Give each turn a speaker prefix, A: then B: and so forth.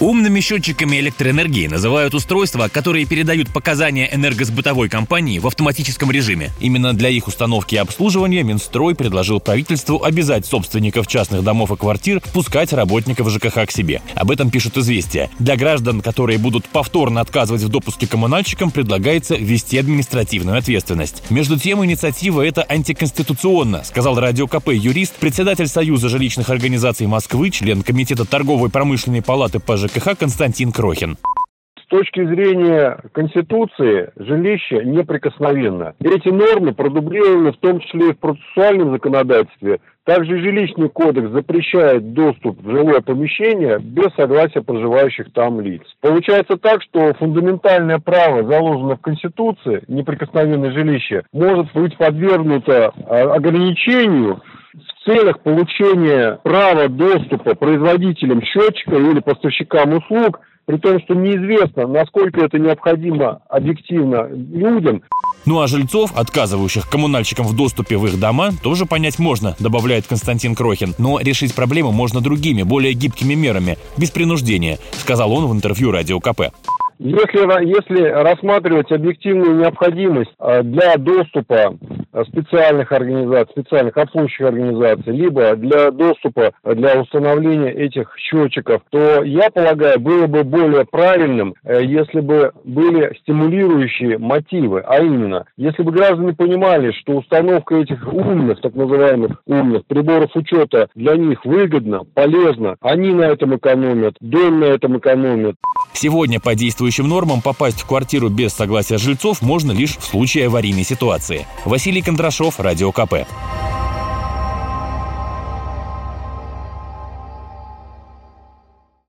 A: Умными счетчиками электроэнергии называют устройства, которые передают показания энергосбытовой компании в автоматическом режиме. Именно для их установки и обслуживания Минстрой предложил правительству обязать собственников частных домов и квартир пускать работников ЖКХ к себе. Об этом пишут «Известия». Для граждан, которые будут повторно отказывать в допуске коммунальщикам, предлагается ввести административную ответственность. Между тем, инициатива эта антиконституционна, сказал Радио КП юрист, председатель Союза жилищных организаций Москвы, член Комитета торговой промышленной палаты по ЖКХ Константин Крохин
B: с точки зрения Конституции жилище неприкосновенно. Эти нормы продублированы в том числе и в процессуальном законодательстве. Также жилищный кодекс запрещает доступ в жилое помещение без согласия проживающих там лиц. Получается так, что фундаментальное право, заложенное в Конституции, неприкосновенное жилище, может быть подвергнуто а, ограничению целях получения права доступа производителям счетчика или поставщикам услуг, при том, что неизвестно, насколько это необходимо объективно людям.
A: Ну а жильцов, отказывающих коммунальщикам в доступе в их дома, тоже понять можно, добавляет Константин Крохин. Но решить проблему можно другими, более гибкими мерами, без принуждения, сказал он в интервью Радио КП.
B: Если, если рассматривать объективную необходимость э, для доступа специальных организаций, специальных обслуживающих организаций, либо для доступа э, для установления этих счетчиков, то я полагаю, было бы более правильным, если бы были стимулирующие мотивы, а именно, если бы граждане понимали, что установка этих умных, так называемых умных приборов учета для них выгодна, полезна, они на этом экономят, дом на этом экономит.
A: Сегодня по действующим нормам попасть в квартиру без согласия жильцов можно лишь в случае аварийной ситуации. Василий Кондрашов, Радио КП.